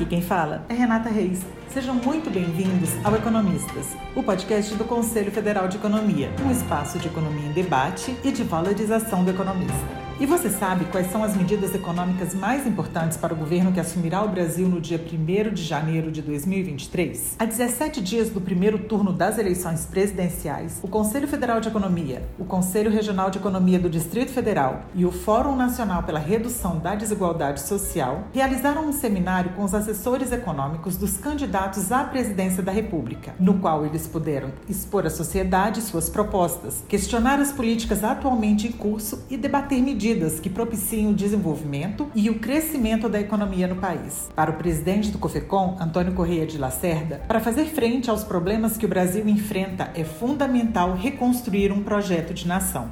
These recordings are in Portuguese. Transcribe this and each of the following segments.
Aqui quem fala é Renata Reis. Sejam muito bem-vindos ao Economistas, o podcast do Conselho Federal de Economia, um espaço de economia em debate e de valorização do economista. E você sabe quais são as medidas econômicas mais importantes para o governo que assumirá o Brasil no dia 1 de janeiro de 2023? A 17 dias do primeiro turno das eleições presidenciais, o Conselho Federal de Economia, o Conselho Regional de Economia do Distrito Federal e o Fórum Nacional pela Redução da Desigualdade Social realizaram um seminário com os assessores econômicos dos candidatos à presidência da República, no qual eles puderam expor à sociedade suas propostas, questionar as políticas atualmente em curso e debater medidas medidas que propiciem o desenvolvimento e o crescimento da economia no país. Para o presidente do COFECOM, Antônio Correia de Lacerda, para fazer frente aos problemas que o Brasil enfrenta, é fundamental reconstruir um projeto de nação.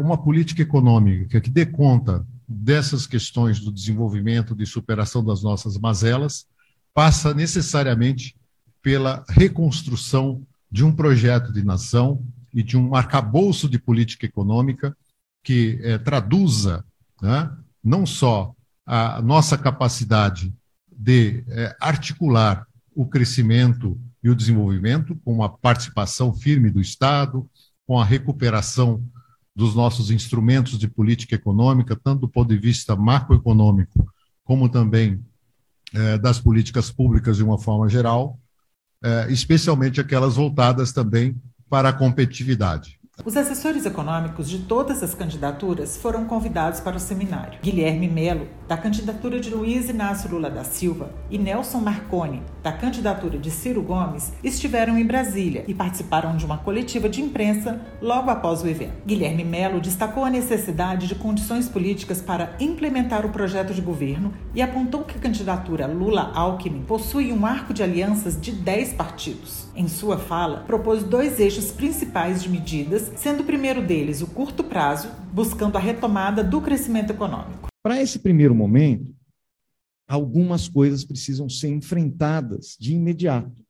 Uma política econômica que dê conta dessas questões do desenvolvimento, de superação das nossas mazelas, passa necessariamente pela reconstrução de um projeto de nação e de um arcabouço de política econômica que é, traduza né, não só a nossa capacidade de é, articular o crescimento e o desenvolvimento com a participação firme do Estado, com a recuperação dos nossos instrumentos de política econômica, tanto do ponto de vista macroeconômico, como também é, das políticas públicas de uma forma geral, especialmente aquelas voltadas também para a competitividade. Os assessores econômicos de todas as candidaturas foram convidados para o seminário. Guilherme Melo, da candidatura de Luiz Inácio Lula da Silva, e Nelson Marconi, da candidatura de Ciro Gomes, estiveram em Brasília e participaram de uma coletiva de imprensa logo após o evento. Guilherme Melo destacou a necessidade de condições políticas para implementar o projeto de governo e apontou que a candidatura Lula-Alckmin possui um arco de alianças de 10 partidos. Em sua fala, propôs dois eixos principais de medidas, sendo o primeiro deles o curto prazo, buscando a retomada do crescimento econômico. Para esse primeiro momento, algumas coisas precisam ser enfrentadas de imediato.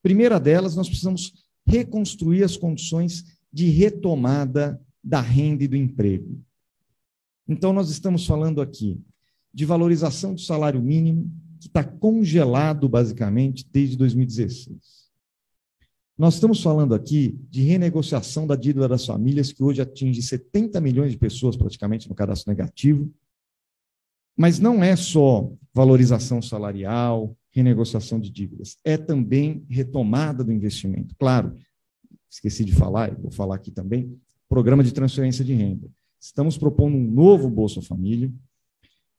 Primeira delas, nós precisamos reconstruir as condições de retomada da renda e do emprego. Então, nós estamos falando aqui de valorização do salário mínimo, que está congelado basicamente desde 2016. Nós estamos falando aqui de renegociação da dívida das famílias, que hoje atinge 70 milhões de pessoas praticamente no cadastro negativo. Mas não é só valorização salarial, renegociação de dívidas, é também retomada do investimento. Claro, esqueci de falar, vou falar aqui também, programa de transferência de renda. Estamos propondo um novo Bolsa Família,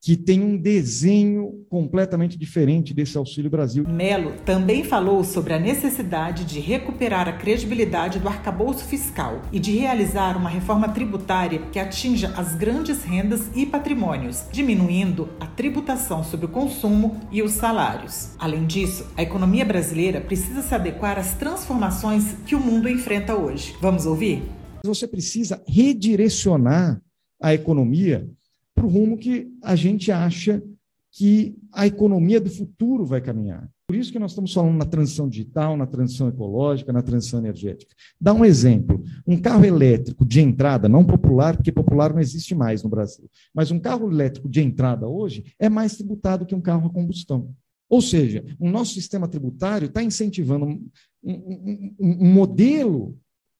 que tem um desenho completamente diferente desse Auxílio Brasil. Melo também falou sobre a necessidade de recuperar a credibilidade do arcabouço fiscal e de realizar uma reforma tributária que atinja as grandes rendas e patrimônios, diminuindo a tributação sobre o consumo e os salários. Além disso, a economia brasileira precisa se adequar às transformações que o mundo enfrenta hoje. Vamos ouvir? Você precisa redirecionar a economia para o rumo que a gente acha que a economia do futuro vai caminhar. Por isso que nós estamos falando na transição digital, na transição ecológica, na transição energética. Dá um exemplo: um carro elétrico de entrada, não popular, porque popular não existe mais no Brasil, mas um carro elétrico de entrada hoje é mais tributado que um carro a combustão. Ou seja, o nosso sistema tributário está incentivando um, um, um, um modelo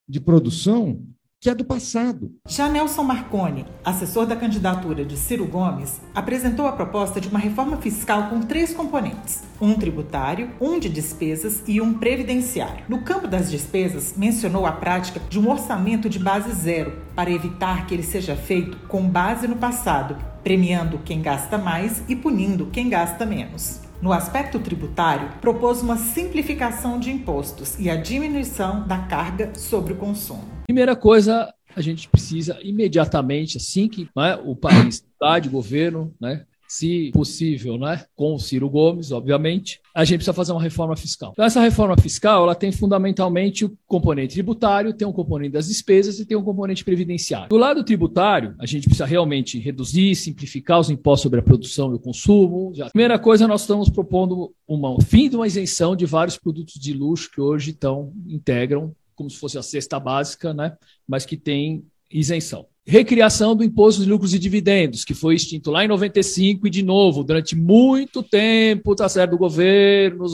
de produção que é do passado. Já Nelson Marconi, assessor da candidatura de Ciro Gomes, apresentou a proposta de uma reforma fiscal com três componentes: um tributário, um de despesas e um previdenciário. No campo das despesas, mencionou a prática de um orçamento de base zero, para evitar que ele seja feito com base no passado, premiando quem gasta mais e punindo quem gasta menos. No aspecto tributário, propôs uma simplificação de impostos e a diminuição da carga sobre o consumo. Primeira coisa, a gente precisa imediatamente, assim que né, o país está de governo, né, se possível, né, com o Ciro Gomes, obviamente, a gente precisa fazer uma reforma fiscal. Então, essa reforma fiscal, ela tem fundamentalmente o componente tributário, tem um componente das despesas e tem um componente previdenciário. Do lado tributário, a gente precisa realmente reduzir, simplificar os impostos sobre a produção e o consumo. Já. Primeira coisa, nós estamos propondo um fim de uma isenção de vários produtos de luxo que hoje estão integram como se fosse a cesta básica, né? mas que tem isenção. Recriação do imposto de lucros e dividendos, que foi extinto lá em 95 e de novo, durante muito tempo, tá certo, do governo,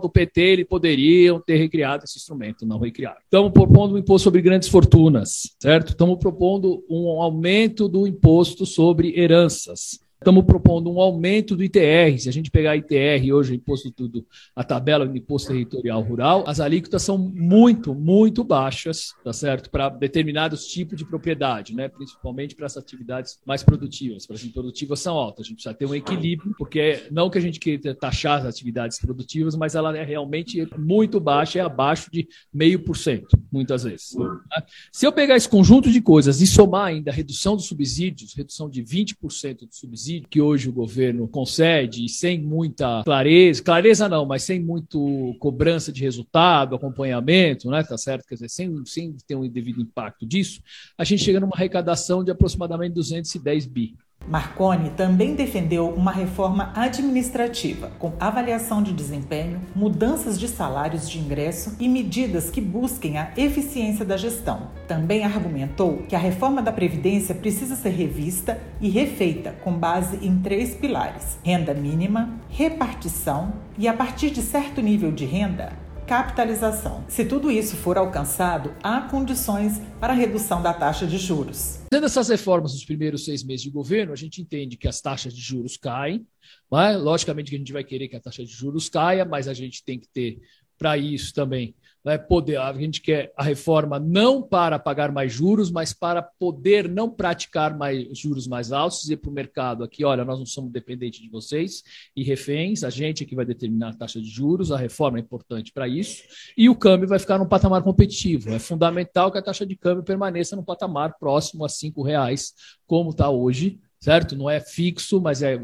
do PT, eles poderiam ter recriado esse instrumento, não recriaram. Estamos propondo um imposto sobre grandes fortunas, certo? Estamos propondo um aumento do imposto sobre heranças. Estamos propondo um aumento do ITR. Se a gente pegar ITR hoje, imposto tudo, a tabela do imposto territorial rural, as alíquotas são muito, muito baixas, tá certo? Para determinados tipos de propriedade, né? Principalmente para essas atividades mais produtivas. Para as produtivas são altas. A gente precisa ter um equilíbrio, porque não que a gente queira taxar as atividades produtivas, mas ela é realmente muito baixa, é abaixo de meio por cento, muitas vezes. Tá? Se eu pegar esse conjunto de coisas e somar ainda a redução dos subsídios, redução de 20% do subsídio que hoje o governo concede, sem muita clareza, clareza não, mas sem muito cobrança de resultado, acompanhamento, né? Tá certo? Quer dizer, sem, sem ter um devido impacto disso, a gente chega numa arrecadação de aproximadamente 210 bi. Marconi também defendeu uma reforma administrativa, com avaliação de desempenho, mudanças de salários de ingresso e medidas que busquem a eficiência da gestão. Também argumentou que a reforma da Previdência precisa ser revista e refeita com base em três pilares: renda mínima, repartição e, a partir de certo nível de renda, capitalização. Se tudo isso for alcançado, há condições para a redução da taxa de juros. Fazendo essas reformas nos primeiros seis meses de governo, a gente entende que as taxas de juros caem. Mas, logicamente que a gente vai querer que a taxa de juros caia, mas a gente tem que ter para isso também né, poder. A gente quer a reforma não para pagar mais juros, mas para poder não praticar mais juros mais altos, dizer para o mercado aqui, olha, nós não somos dependentes de vocês e reféns, a gente é que vai determinar a taxa de juros, a reforma é importante para isso, e o câmbio vai ficar num patamar competitivo. É fundamental que a taxa de câmbio permaneça num patamar próximo a R$ reais, como está hoje, certo? Não é fixo, mas é,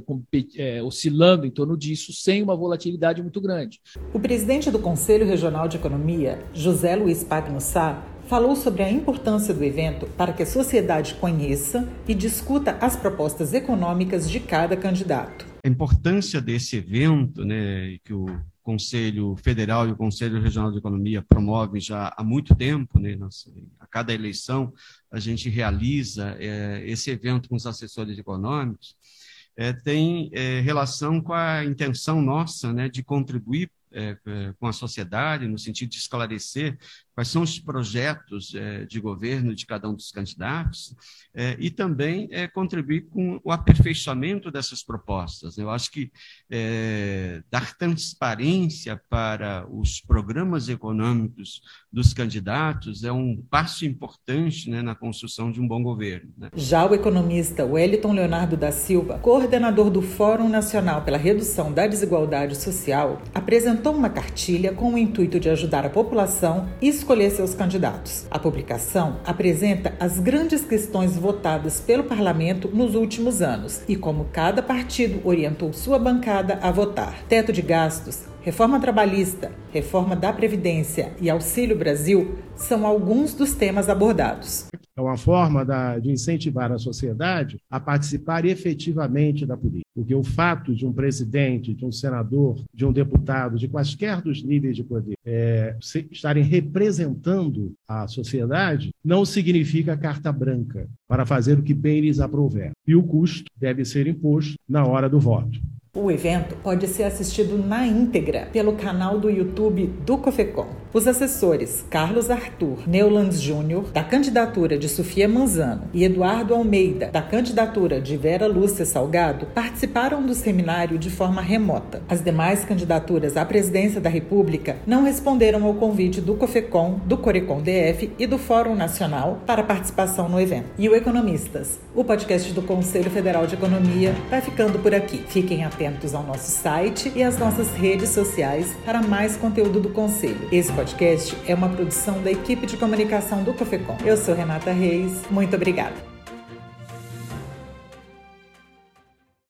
é, oscilando em torno disso, sem uma volatilidade muito grande. O presidente do Conselho Regional de Economia, José Luiz Pagnussá, falou sobre a importância do evento para que a sociedade conheça e discuta as propostas econômicas de cada candidato. A importância desse evento, né, que o Conselho Federal e o Conselho Regional de Economia promovem já há muito tempo, né, a cada eleição a gente realiza é, esse evento com os assessores econômicos, é, tem é, relação com a intenção nossa né, de contribuir é, é, com a sociedade, no sentido de esclarecer quais são os projetos é, de governo de cada um dos candidatos é, e também é, contribuir com o aperfeiçoamento dessas propostas. Eu acho que é, dar transparência para os programas econômicos dos candidatos é um passo importante né, na construção de um bom governo. Né? Já o economista Wellington Leonardo da Silva, coordenador do Fórum Nacional pela Redução da Desigualdade Social, apresentou uma cartilha com o intuito de ajudar a população e escolher seus candidatos. A publicação apresenta as grandes questões votadas pelo parlamento nos últimos anos e como cada partido orientou sua bancada a votar. Teto de gastos, Reforma trabalhista, reforma da Previdência e Auxílio Brasil são alguns dos temas abordados. É uma forma da, de incentivar a sociedade a participar efetivamente da política. Porque o fato de um presidente, de um senador, de um deputado, de quaisquer dos níveis de poder, é, estarem representando a sociedade, não significa carta branca para fazer o que bem lhes aprouver. E o custo deve ser imposto na hora do voto. O evento pode ser assistido na íntegra pelo canal do YouTube do Cofecom. Os assessores Carlos Arthur Neulands Júnior, da candidatura de Sofia Manzano, e Eduardo Almeida, da candidatura de Vera Lúcia Salgado, participaram do seminário de forma remota. As demais candidaturas à presidência da República não responderam ao convite do Cofecom, do Corecom DF e do Fórum Nacional para participação no evento. E o Economistas, o podcast do Conselho Federal de Economia, vai ficando por aqui. Fiquem atentos atentos ao nosso site e às nossas redes sociais para mais conteúdo do Conselho. Esse podcast é uma produção da equipe de comunicação do Cofecom. Eu sou Renata Reis. Muito obrigada.